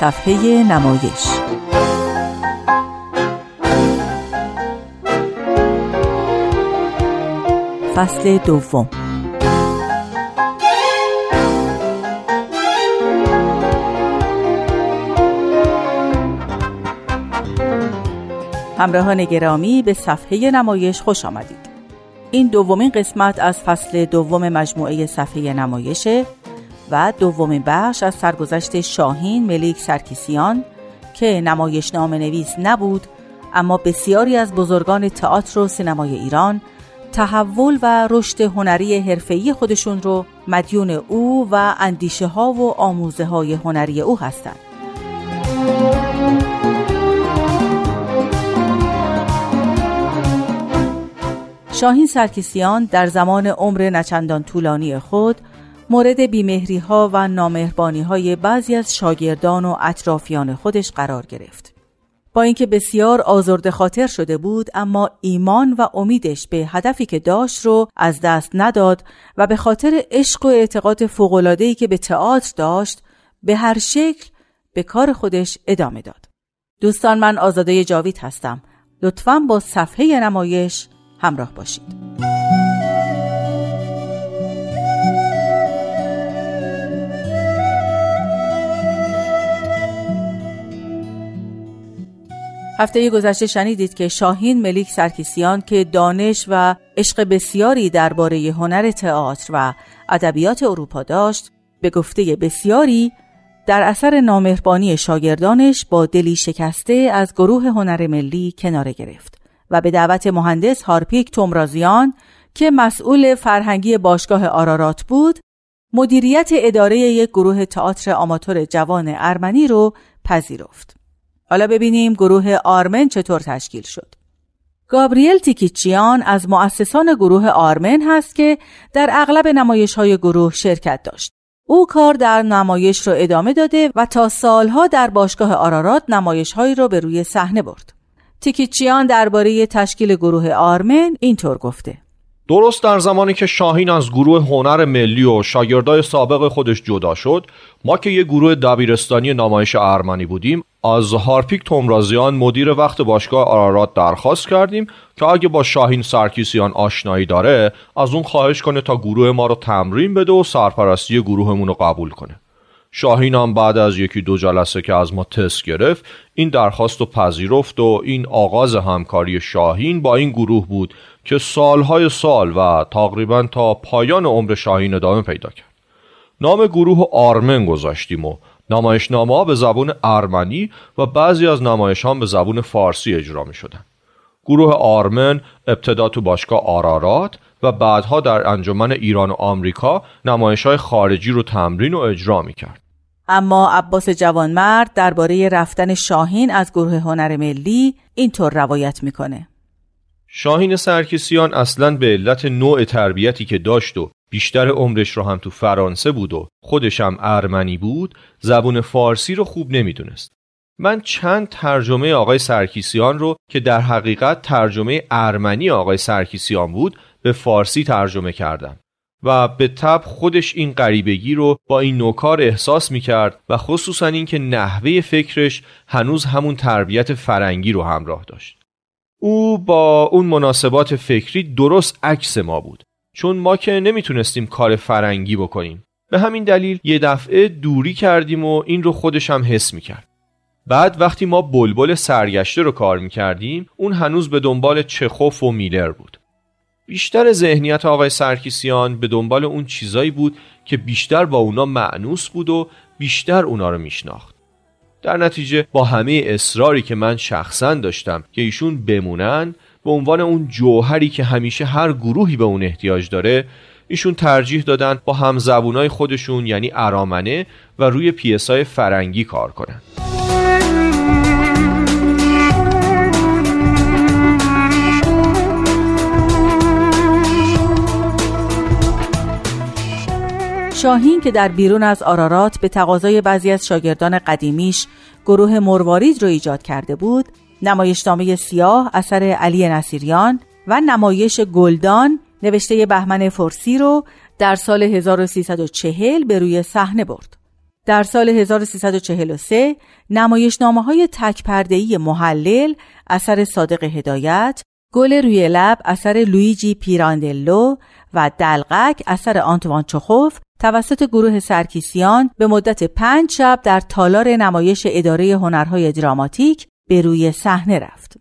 صفحه نمایش. فصل دوم. همراهان گرامی به صفحه نمایش خوش آمدید. این دومین قسمت از فصل دوم مجموعه صفحه نمایشه و دومین بخش از سرگذشت شاهین ملیک سرکیسیان که نمایش نام نویس نبود اما بسیاری از بزرگان تئاتر و سینمای ایران تحول و رشد هنری حرفه‌ای خودشون رو مدیون او و اندیشه ها و آموزه های هنری او هستند. شاهین سرکیسیان در زمان عمر نچندان طولانی خود مورد بیمهری ها و نامهربانی های بعضی از شاگردان و اطرافیان خودش قرار گرفت. با اینکه بسیار آزرده خاطر شده بود اما ایمان و امیدش به هدفی که داشت رو از دست نداد و به خاطر عشق و اعتقاد فوق‌العاده‌ای که به تئاتر داشت به هر شکل به کار خودش ادامه داد. دوستان من آزاده جاوید هستم. لطفاً با صفحه نمایش همراه باشید. هفته گذشته شنیدید که شاهین ملیک سرکیسیان که دانش و عشق بسیاری درباره هنر تئاتر و ادبیات اروپا داشت به گفته بسیاری در اثر نامهربانی شاگردانش با دلی شکسته از گروه هنر ملی کناره گرفت و به دعوت مهندس هارپیک تومرازیان که مسئول فرهنگی باشگاه آرارات بود مدیریت اداره یک گروه تئاتر آماتور جوان ارمنی رو پذیرفت. حالا ببینیم گروه آرمن چطور تشکیل شد. گابریل تیکیچیان از مؤسسان گروه آرمن هست که در اغلب نمایش های گروه شرکت داشت. او کار در نمایش را ادامه داده و تا سالها در باشگاه آرارات نمایش هایی را به روی صحنه برد. تیکیچیان درباره تشکیل گروه آرمن اینطور گفته درست در زمانی که شاهین از گروه هنر ملی و شاگردای سابق خودش جدا شد ما که یه گروه دبیرستانی نمایش ارمنی بودیم از هارپیک تومرازیان مدیر وقت باشگاه آرارات درخواست کردیم که اگه با شاهین سرکیسیان آشنایی داره از اون خواهش کنه تا گروه ما رو تمرین بده و سرپرستی گروهمون رو قبول کنه. شاهین هم بعد از یکی دو جلسه که از ما تست گرفت این درخواست رو پذیرفت و این آغاز همکاری شاهین با این گروه بود که سالهای سال و تقریبا تا پایان عمر شاهین ادامه پیدا کرد. نام گروه آرمن گذاشتیم و نمایشنامه ها به زبون ارمنی و بعضی از نمایش ها به زبون فارسی اجرا می شدن. گروه آرمن ابتدا تو باشگاه آرارات و بعدها در انجمن ایران و آمریکا نمایش های خارجی رو تمرین و اجرا می کرد. اما عباس جوانمرد درباره رفتن شاهین از گروه هنر ملی اینطور روایت می‌کنه. شاهین سرکسیان اصلا به علت نوع تربیتی که داشت و بیشتر عمرش رو هم تو فرانسه بود و خودش هم ارمنی بود زبون فارسی رو خوب نمی‌دونست. من چند ترجمه آقای سرکیسیان رو که در حقیقت ترجمه ارمنی آقای سرکیسیان بود به فارسی ترجمه کردم و به تب خودش این غریبگی رو با این نوکار احساس می کرد و خصوصا اینکه نحوه فکرش هنوز همون تربیت فرنگی رو همراه داشت. او با اون مناسبات فکری درست عکس ما بود چون ما که نمی‌تونستیم کار فرنگی بکنیم. به همین دلیل یه دفعه دوری کردیم و این رو خودش هم حس می‌کرد. بعد وقتی ما بلبل سرگشته رو کار می‌کردیم اون هنوز به دنبال چخوف و میلر بود. بیشتر ذهنیت آقای سرکیسیان به دنبال اون چیزایی بود که بیشتر با اونا معنوس بود و بیشتر اونا رو میشناخت. در نتیجه با همه اصراری که من شخصا داشتم که ایشون بمونن به عنوان اون جوهری که همیشه هر گروهی به اون احتیاج داره ایشون ترجیح دادن با همزبونای خودشون یعنی ارامنه و روی پیسای فرنگی کار کنن. شاهین که در بیرون از آرارات به تقاضای بعضی از شاگردان قدیمیش گروه مروارید رو ایجاد کرده بود نمایشنامه سیاه اثر علی نصیریان و نمایش گلدان نوشته بهمن فرسی رو در سال 1340 به روی صحنه برد. در سال 1343 نمایشنامه های تکپردهی محلل اثر صادق هدایت، گل روی لب اثر لویجی پیراندلو و دلقک اثر آنتوان چخوف توسط گروه سرکیسیان به مدت پنج شب در تالار نمایش اداره هنرهای دراماتیک به روی صحنه رفت.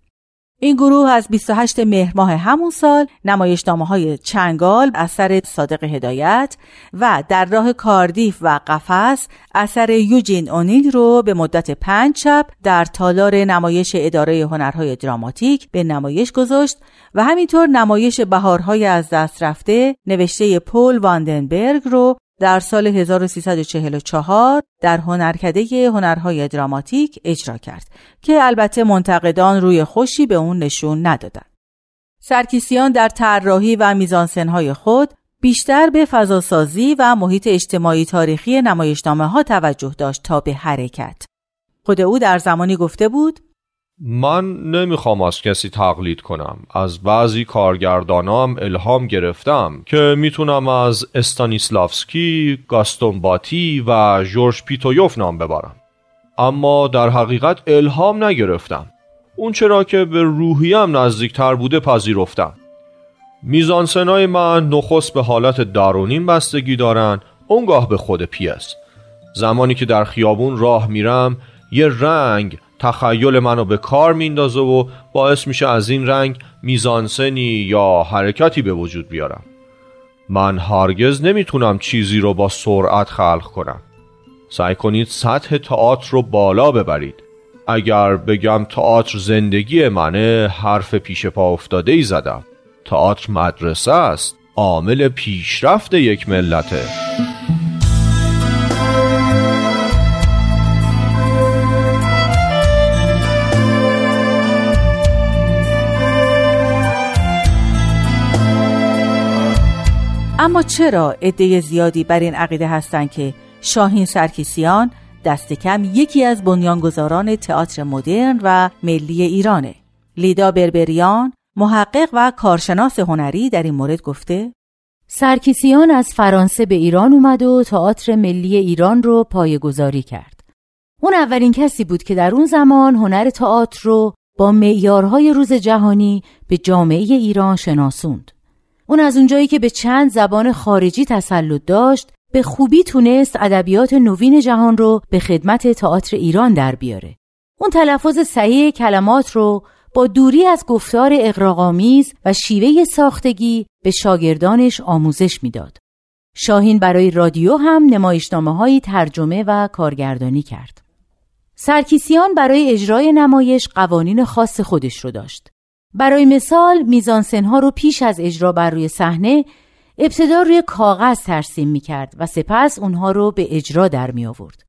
این گروه از 28 مهر ماه همون سال نمایشنامه های چنگال اثر صادق هدایت و در راه کاردیف و قفس اثر یوجین اونیل رو به مدت پنج شب در تالار نمایش اداره هنرهای دراماتیک به نمایش گذاشت و همینطور نمایش بهارهای از دست رفته نوشته پول واندنبرگ رو در سال 1344 در هنرکده هنرهای دراماتیک اجرا کرد که البته منتقدان روی خوشی به اون نشون ندادند. سرکیسیان در طراحی و میزانسنهای خود بیشتر به فضاسازی و محیط اجتماعی تاریخی نمایشنامه ها توجه داشت تا به حرکت. خود او در زمانی گفته بود من نمی‌خوام از کسی تقلید کنم. از بعضی کارگردانام الهام گرفتم که می‌تونم از استانیسلافسکی، گاستون باتی و جورج پیتویوف نام ببرم. اما در حقیقت الهام نگرفتم. اون چرا که به روحیم نزدیکتر بوده پذیرفتم. میزانسنای من نخست به حالت درونیم بستگی دارن اونگاه به خود پیس زمانی که در خیابون راه میرم یه رنگ تخیل منو به کار میندازه و باعث میشه از این رنگ میزانسنی یا حرکتی به وجود بیارم. من هرگز نمی‌تونم چیزی رو با سرعت خلق کنم. سعی کنید سطح تئاتر رو بالا ببرید. اگر بگم تئاتر زندگی منه حرف پیش پا افتاده ای زدم. تئاتر مدرسه است عامل پیشرفت یک ملته. اما چرا عده زیادی بر این عقیده هستند که شاهین سرکیسیان دست کم یکی از بنیانگذاران تئاتر مدرن و ملی ایرانه لیدا بربریان محقق و کارشناس هنری در این مورد گفته سرکیسیان از فرانسه به ایران اومد و تئاتر ملی ایران رو پایگذاری کرد. اون اولین کسی بود که در اون زمان هنر تئاتر رو با معیارهای روز جهانی به جامعه ایران شناسوند. اون از اونجایی که به چند زبان خارجی تسلط داشت به خوبی تونست ادبیات نوین جهان رو به خدمت تئاتر ایران در بیاره. اون تلفظ صحیح کلمات رو با دوری از گفتار اقراقامیز و شیوه ساختگی به شاگردانش آموزش می‌داد. شاهین برای رادیو هم نمایشنامه ترجمه و کارگردانی کرد. سرکیسیان برای اجرای نمایش قوانین خاص خودش رو داشت. برای مثال میزانسنها رو پیش از اجرا بر روی صحنه ابتدا روی کاغذ ترسیم می کرد و سپس اونها رو به اجرا در می آورد.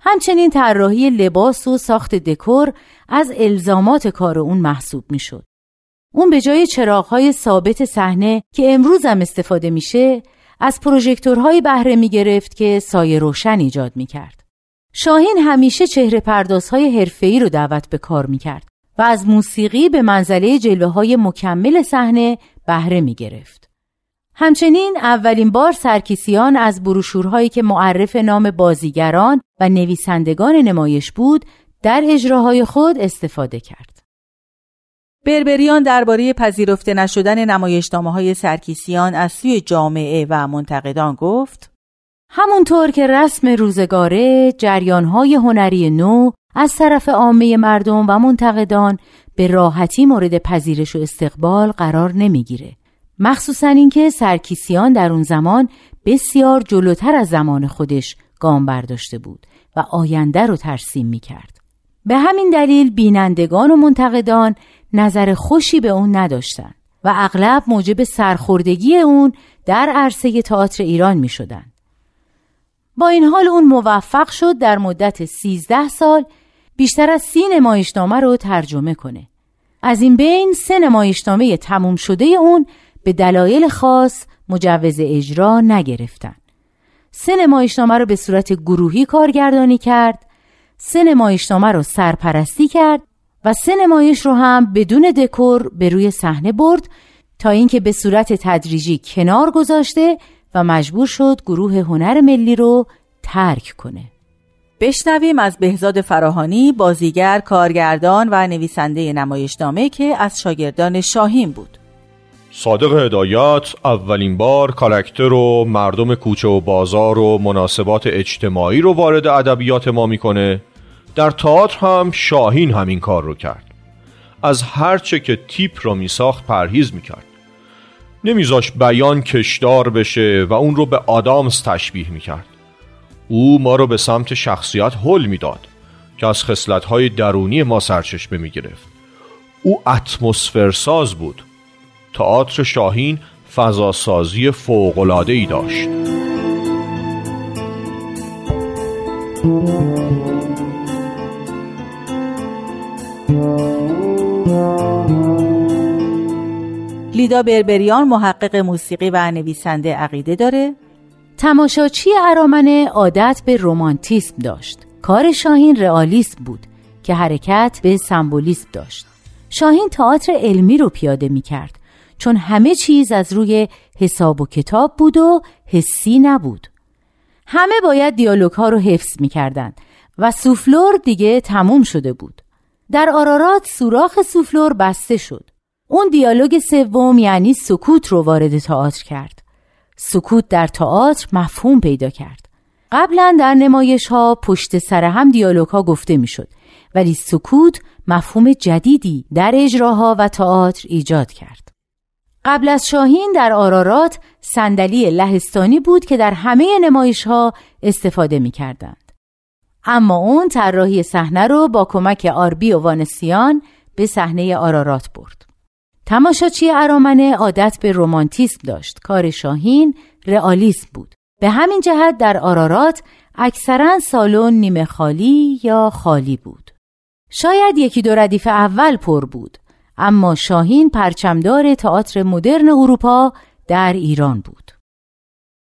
همچنین طراحی لباس و ساخت دکور از الزامات کار اون محسوب می شد. اون به جای چراغهای ثابت صحنه که امروز هم استفاده میشه از پروژکتورهای بهره می گرفت که سایه روشن ایجاد می کرد. شاهین همیشه چهره پردازهای حرفه‌ای رو دعوت به کار می کرد و از موسیقی به منزله جلوه های مکمل صحنه بهره می گرفت. همچنین اولین بار سرکیسیان از بروشورهایی که معرف نام بازیگران و نویسندگان نمایش بود در اجراهای خود استفاده کرد. بربریان درباره پذیرفته نشدن نمایشنامه های سرکیسیان از سوی جامعه و منتقدان گفت همونطور که رسم روزگاره جریانهای هنری نو از طرف عامه مردم و منتقدان به راحتی مورد پذیرش و استقبال قرار نمی‌گیره. مخصوصا اینکه سرکیسیان در اون زمان بسیار جلوتر از زمان خودش گام برداشته بود و آینده رو ترسیم می کرد. به همین دلیل بینندگان و منتقدان نظر خوشی به اون نداشتند و اغلب موجب سرخوردگی اون در عرصه تئاتر ایران می شدن. با این حال اون موفق شد در مدت 13 سال بیشتر از سی نمایشنامه رو ترجمه کنه. از این بین سه نمایشنامه تموم شده اون به دلایل خاص مجوز اجرا نگرفتن. سه نمایشنامه رو به صورت گروهی کارگردانی کرد، سه نمایشنامه رو سرپرستی کرد و سه نمایش رو هم بدون دکور به روی صحنه برد تا اینکه به صورت تدریجی کنار گذاشته و مجبور شد گروه هنر ملی رو ترک کنه. بشنویم از بهزاد فراهانی بازیگر، کارگردان و نویسنده نمایشنامه که از شاگردان شاهین بود. صادق هدایت اولین بار کارکتر و مردم کوچه و بازار و مناسبات اجتماعی رو وارد ادبیات ما می‌کنه. در تئاتر هم شاهین همین کار رو کرد. از هرچه که تیپ رو میساخت پرهیز می‌کرد. نمیذاش بیان کشدار بشه و اون رو به آدامز تشبیه می‌کرد. او ما رو به سمت شخصیت حل می‌داد که از خصلت‌های درونی ما سرچشمه می‌گرفت. او اتمسفر ساز بود. تئاتر شاهین فضاسازی ای داشت. لیدا بربریان محقق موسیقی و نویسنده عقیده داره. تماشاچی ارامنه عادت به رومانتیسم داشت. کار شاهین رئالیسم بود که حرکت به سمبولیسم داشت. شاهین تئاتر علمی رو پیاده می کرد چون همه چیز از روی حساب و کتاب بود و حسی نبود. همه باید دیالوگ ها رو حفظ می کردن و سوفلور دیگه تموم شده بود. در آرارات سوراخ سوفلور بسته شد. اون دیالوگ سوم یعنی سکوت رو وارد تئاتر کرد. سکوت در تئاتر مفهوم پیدا کرد قبلا در نمایش ها پشت سر هم دیالوگ ها گفته می‌شد ولی سکوت مفهوم جدیدی در اجراها و تئاتر ایجاد کرد قبل از شاهین در آرارات صندلی لهستانی بود که در همه نمایش ها استفاده می کردند. اما اون طراحی صحنه رو با کمک آربی و وانسیان به صحنه آرارات برد. تماشاچی ارامنه عادت به رومانتیسم داشت. کار شاهین رئالیسم بود. به همین جهت در آرارات اکثرا سالن نیمه خالی یا خالی بود. شاید یکی دو ردیف اول پر بود اما شاهین پرچمدار تئاتر مدرن اروپا در ایران بود.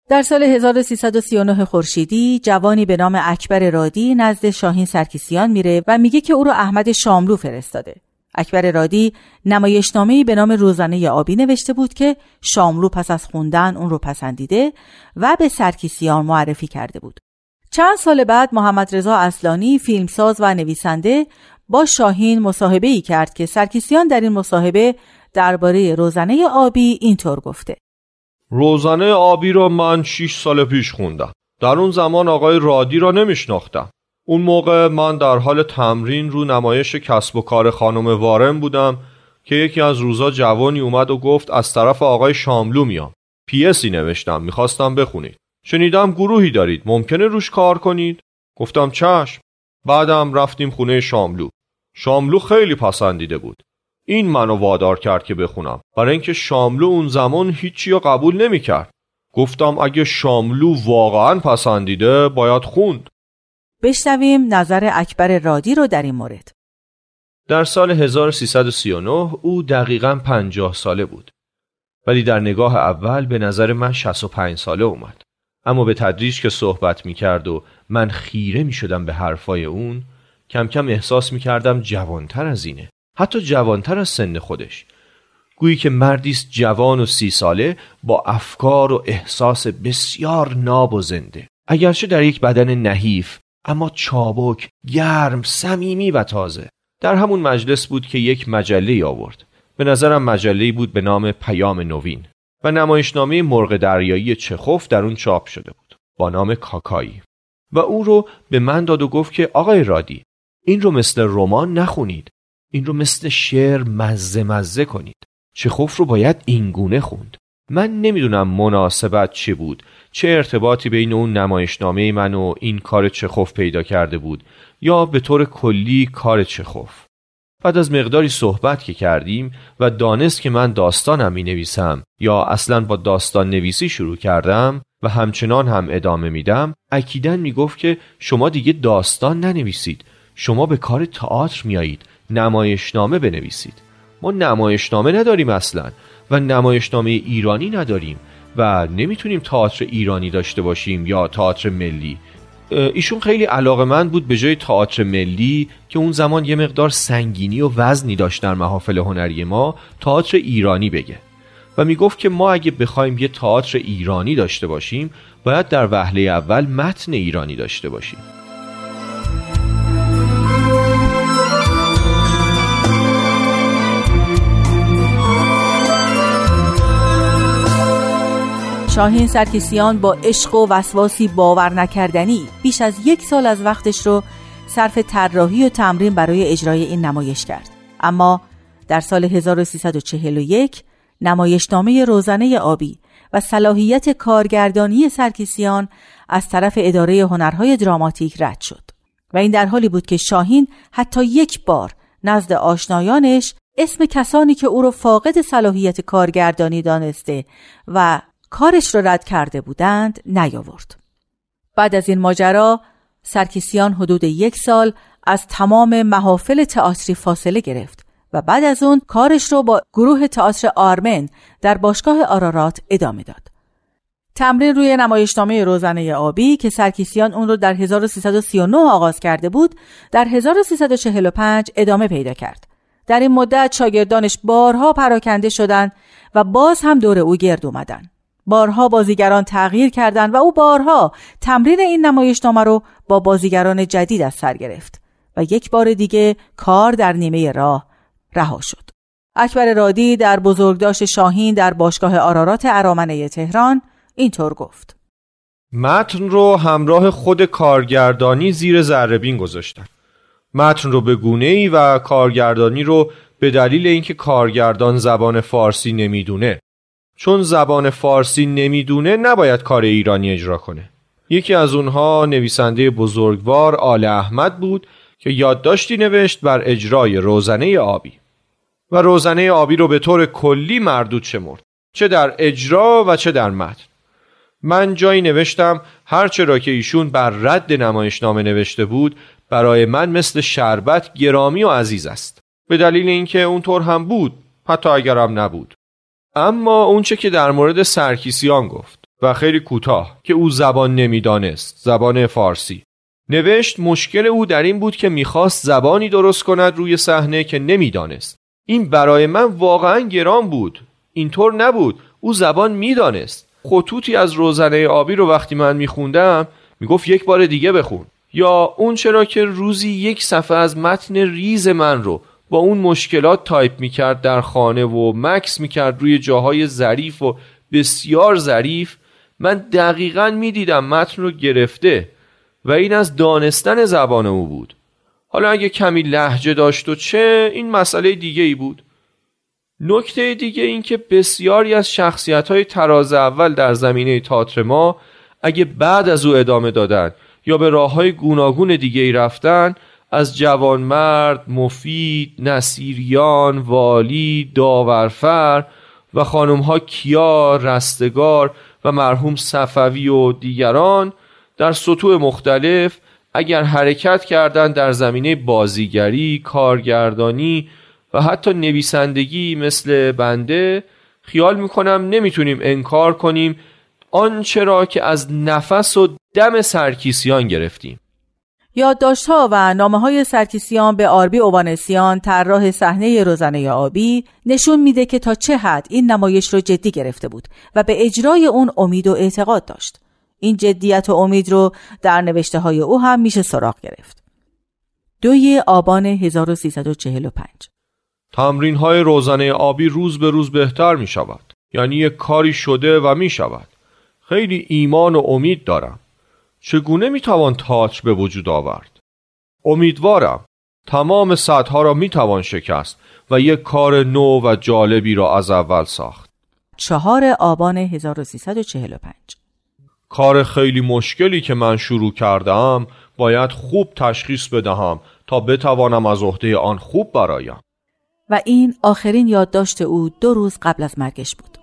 در سال 1339 خورشیدی جوانی به نام اکبر رادی نزد شاهین سرکیسیان میره و میگه که او رو احمد شاملو فرستاده. اکبر رادی نمایشنامه‌ای به نام روزانه آبی نوشته بود که شاملو پس از خوندن اون رو پسندیده و به سرکیسیان معرفی کرده بود. چند سال بعد محمد رضا اصلانی فیلمساز و نویسنده با شاهین مصاحبه ای کرد که سرکیسیان در این مصاحبه درباره روزنه آبی اینطور گفته. روزنه آبی را من 6 سال پیش خوندم. در اون زمان آقای رادی را نمیشناختم. اون موقع من در حال تمرین رو نمایش کسب و کار خانم وارم بودم که یکی از روزا جوانی اومد و گفت از طرف آقای شاملو میام. پیسی نوشتم می‌خواستم بخونید. شنیدم گروهی دارید ممکنه روش کار کنید؟ گفتم چشم. بعدم رفتیم خونه شاملو. شاملو خیلی پسندیده بود. این منو وادار کرد که بخونم. برای اینکه شاملو اون زمان هیچی رو قبول نمی‌کرد. گفتم اگه شاملو واقعا پسندیده باید خوند. بشنویم نظر اکبر رادی رو در این مورد. در سال 1339 او دقیقا پنجاه ساله بود. ولی در نگاه اول به نظر من 65 ساله اومد. اما به تدریج که صحبت می کرد و من خیره می شدم به حرفای اون کم کم احساس می کردم جوانتر از اینه. حتی جوانتر از سن خودش. گویی که مردیست جوان و سی ساله با افکار و احساس بسیار ناب و زنده. اگرچه در یک بدن نحیف اما چابک گرم صمیمی و تازه. در همون مجلس بود که یک مجله آورد. به نظرم مجله بود به نام پیام نوین و نمایشنامه مرغ دریایی چخوف در اون چاپ شده بود با نام کاکایی. و او رو به من داد و گفت که آقای رادی این رو مثل رمان نخونید. این رو مثل شعر مزه مزه کنید. چخوف رو باید اینگونه خوند. من نمی‌دونم مناسبت چی بود. چه ارتباطی بین اون نمایشنامه من و این کار چخوف پیدا کرده بود یا به طور کلی کار چخوف. بعد از مقداری صحبت که کردیم و دانست که من داستانم می نویسم یا اصلا با داستان نویسی شروع کردم و همچنان هم ادامه میدم اکیدن می‌گفت که شما دیگه داستان ننویسید شما به کار تئاتر میایید نمایشنامه بنویسید. ما نمایشنامه نداریم اصلا و نمایشنامه ایرانی نداریم. و نمی‌تونیم تئاتر ایرانی داشته باشیم یا تئاتر ملی. ایشون خیلی علاقه من بود به جای تئاتر ملی که اون زمان یه مقدار سنگینی و وزنی داشت در محافل هنری ما تئاتر ایرانی بگه. و می‌گفت که ما اگه بخوایم یه تئاتر ایرانی داشته باشیم باید در وهله اول متن ایرانی داشته باشیم. شاهین سرکیسیان با عشق و وسواسی باور نکردنی. بیش از یک سال از وقتش رو صرف طراحی و تمرین برای اجرای این نمایش کرد. اما در سال 1341 نمایشنامه روزنه آبی و صلاحیت کارگردانی سرکیسیان از طرف اداره هنرهای دراماتیک رد شد. و این در حالی بود که شاهین حتی یک بار نزد آشنایانش اسم کسانی که او را فاقد صلاحیت کارگردانی دانسته و کارش را رد کرده بودند نیاورد. بعد از این ماجرا سرکیسیان حدود یک سال از تمام محافل تئاتری فاصله گرفت و بعد از اون کارش رو با گروه تئاتر آرمن در باشگاه آرارات ادامه داد. تمرین روی نمایشنامه روزنه آبی که سرکیسیان اون رو در 1339 آغاز کرده بود در 1345 ادامه پیدا کرد. در این مدت شاگردانش بارها پراکنده شدند و باز هم دور او گرد اومدن. بارها بازیگران تغییر کردند و او بارها تمرین این نمایشنامه رو با بازیگران جدید از سر گرفت و یک بار دیگه کار در نیمه راه رها شد. اکبر رادی در بزرگداشت شاهین در باشگاه آرارات ارامنه تهران اینطور گفت متن رو همراه خود کارگردانی زیر ذربین گذاشتن متن رو به گونه ای و کارگردانی رو به دلیل اینکه کارگردان زبان فارسی نمی‌دونه چون زبان فارسی نمی‌دونه نباید کار ایرانی اجرا کنه. یکی از اونها نویسنده بزرگوار آل احمد بود که یادداشتی نوشت بر اجرای روزنه آبی. و روزنه آبی رو به طور کلی مردود شمرد. چه در اجرا و چه در متن. من جایی نوشتم هرچه را که ایشون بر رد نمایشنامه نوشته بود برای من مثل شربت گرامی و عزیز است. به دلیل اینکه اونطور هم بود حتی اگرم نبود. اما اونچه که در مورد سرکیسیان گفت و خیلی کوتاه که او زبان نمی‌دانست زبان فارسی. نوشت مشکل او در این بود که می‌خواست زبانی درست کند روی صحنه که نمی‌دانست. این برای من واقعا گران بود. اینطور نبود. او زبان می‌دانست. خطوطی از روزنه آبی رو وقتی من میخوندم می‌گفت یک بار دیگه بخون. یا اون چرا که روزی یک صفحه از متن ریز من رو با اون مشکلات تایپ می‌کرد در خانه و مکث می‌کرد روی جاهای ظریف و بسیار ظریف. من دقیقا می‌دیدم متن رو گرفته و این از دانستن زبان او بود. حالا اگه کمی لهجه داشت و چه این مسئله دیگه ای بود. نکته دیگه این که بسیاری از شخصیت های تراز اول در زمینه تاتر ما اگه بعد از او ادامه دادن یا به راه های گوناگون دیگه ای رفتن از جوانمرد، مفید، نصیریان، والی، داورفر و خانم ها کیا، رستگار و مرحوم صفوی و دیگران در سطوح مختلف اگر حرکت کردند در زمینه بازیگری، کارگردانی و حتی نویسندگی مثل بنده خیال می‌کنم نمی‌تونیم انکار کنیم آنچه را که از نفس و دم سرکیسیان گرفتیم. یادداشت‌ها و نامه های سرکیسیان به آربی اوبانسیان طراح صحنه روزنه آبی نشون میده که تا چه حد این نمایش رو جدی گرفته بود و به اجرای اون امید و اعتقاد داشت. این جدیت و امید رو در نوشته های او هم میشه سراغ گرفت. دوی آبان 1345 تمرین های روزانه آبی روز به روز بهتر می شود یعنی یک کاری شده و می شود خیلی ایمان و امید دارم. چگونه می توان تاچ به وجود آورد؟ امیدوارم. تمام سطح را می توان شکست و یک کار نو و جالبی را از اول ساخت. چهار آبان 1345 کار خیلی مشکلی که من شروع کردم باید خوب تشخیص بدهم تا بتوانم از عهده آن خوب برایم. و این آخرین یادداشت او دو روز قبل از مرگش بود.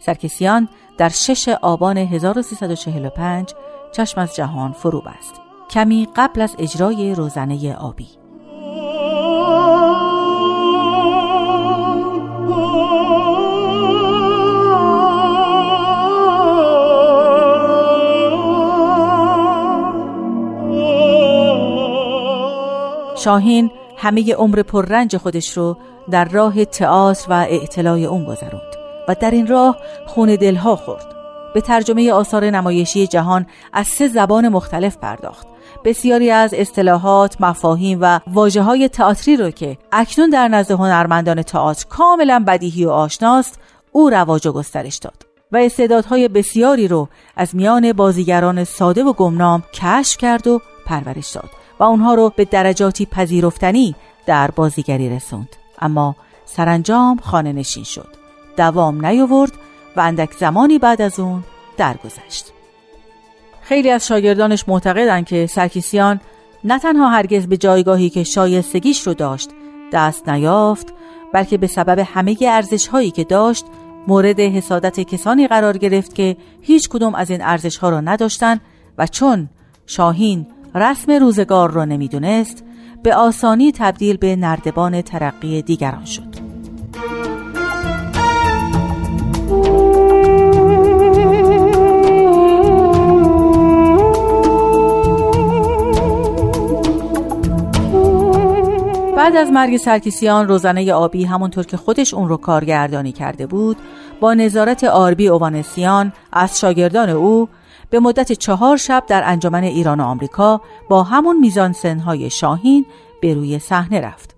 سرکسیان در شش آبان 1345 چشم از جهان فرو بست. کمی قبل از اجرای روزنه آبی. شاهین همه عمر پررنج خودش رو در راه تئاتر و اعتلاع اون گذروند و در این راه خون دلها خورد به ترجمه آثار نمایشی جهان از سه زبان مختلف پرداخت. بسیاری از اصطلاحات، مفاهیم و واجه های تئاتری رو که اکنون در نزد هنرمندان تئاتر کاملا بدیهی و آشناست او رواج و گسترش داد و استعدادهای بسیاری رو از میان بازیگران ساده و گمنام کشف کرد و پرورش داد و اونها رو به درجاتی پذیرفتنی در بازیگری رسوند. اما سرانجام خانه نشین شد. دوام نیاورد و اندک زمانی بعد از اون درگذشت خیلی از شاگردانش معتقدند که سرکیسیان نه تنها هرگز به جایگاهی که شایستگیش رو داشت دست نیافت بلکه به سبب همه ارزش هایی که داشت مورد حسادت کسانی قرار گرفت که هیچ کدوم از این ارزش ها را نداشتند و چون شاهین رسم روزگار را نمی‌دونست به آسانی تبدیل به نردبان ترقی دیگران شد. بعد از مرگ سرکیسیان روزنه آبی همونطور که خودش اون رو کارگردانی کرده بود با نظارت آربی اوانسیان از شاگردان او به مدت چهار شب در انجمن ایران و آمریکا با همون میزان سنهای شاهین به روی صحنه رفت.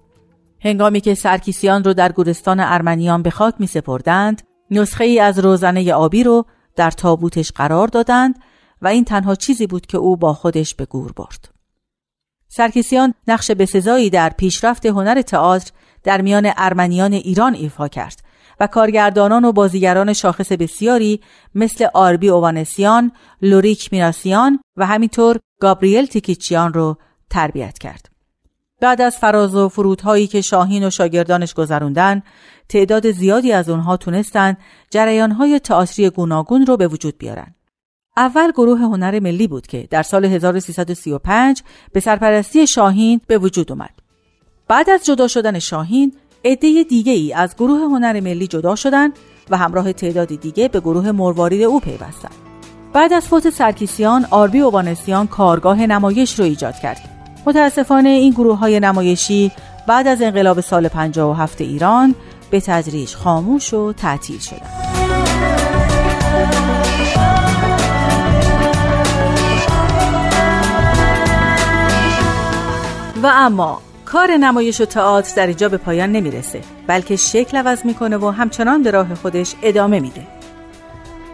هنگامی که سرکیسیان رو در گورستان ارمنیان به خاک می سپردند، نسخه ای از روزنه آبی رو در تابوتش قرار دادند و این تنها چیزی بود که او با خودش به گور برد. سرکیسیان نقش بسزایی در پیشرفت هنر تئاتر در میان ارمنیان ایران ایفا کرد و کارگردانان و بازیگران شاخص بسیاری مثل آربی اوانسیان، لوریک میراسیان و همینطور گابریل تیکیچیان رو تربیت کرد. بعد از فراز و فرودهایی که شاهین و شاگردانش گذروندن، تعداد زیادی از اونها تونستند جریانهای تئاتری گوناگون رو به وجود بیارن. اول گروه هنر ملی بود که در سال 1335 به سرپرستی شاهین به وجود اومد. بعد از جدا شدن شاهین، عده دیگه ای از گروه هنر ملی جدا شدند و همراه تعدادی دیگه به گروه مروارید او پیوستند. بعد از فوت سرکیسیان، آربی اوبانسیان کارگاه نمایش رو ایجاد کرد. متاسفانه این گروه های نمایشی بعد از انقلاب سال 57 ایران به تدریج خاموش و تعطیل شدند. و اما کار نمایش و تئاتر در اینجا به پایان نمی‌رسه بلکه شکل عوض می‌کنه و همچنان به راه خودش ادامه میده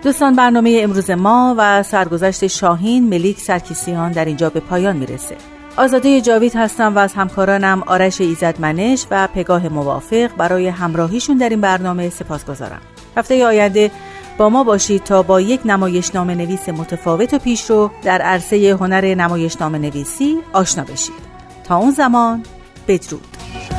دوستان برنامه امروز ما و سرگذشت شاهین ملیک سرکیسیان در اینجا به پایان می‌رسه آزاده جاوید هستم و از همکارانم آرش ایزدمنش و پگاه موافق برای همراهیشون در این برنامه سپاس گذارم هفته آینده با ما باشید تا با یک نمایشنامه نویس متفاوت و پیش رو در عرصه هنر نمایشنامه نویسی آشنا بشید. تا اون زمان بدرود.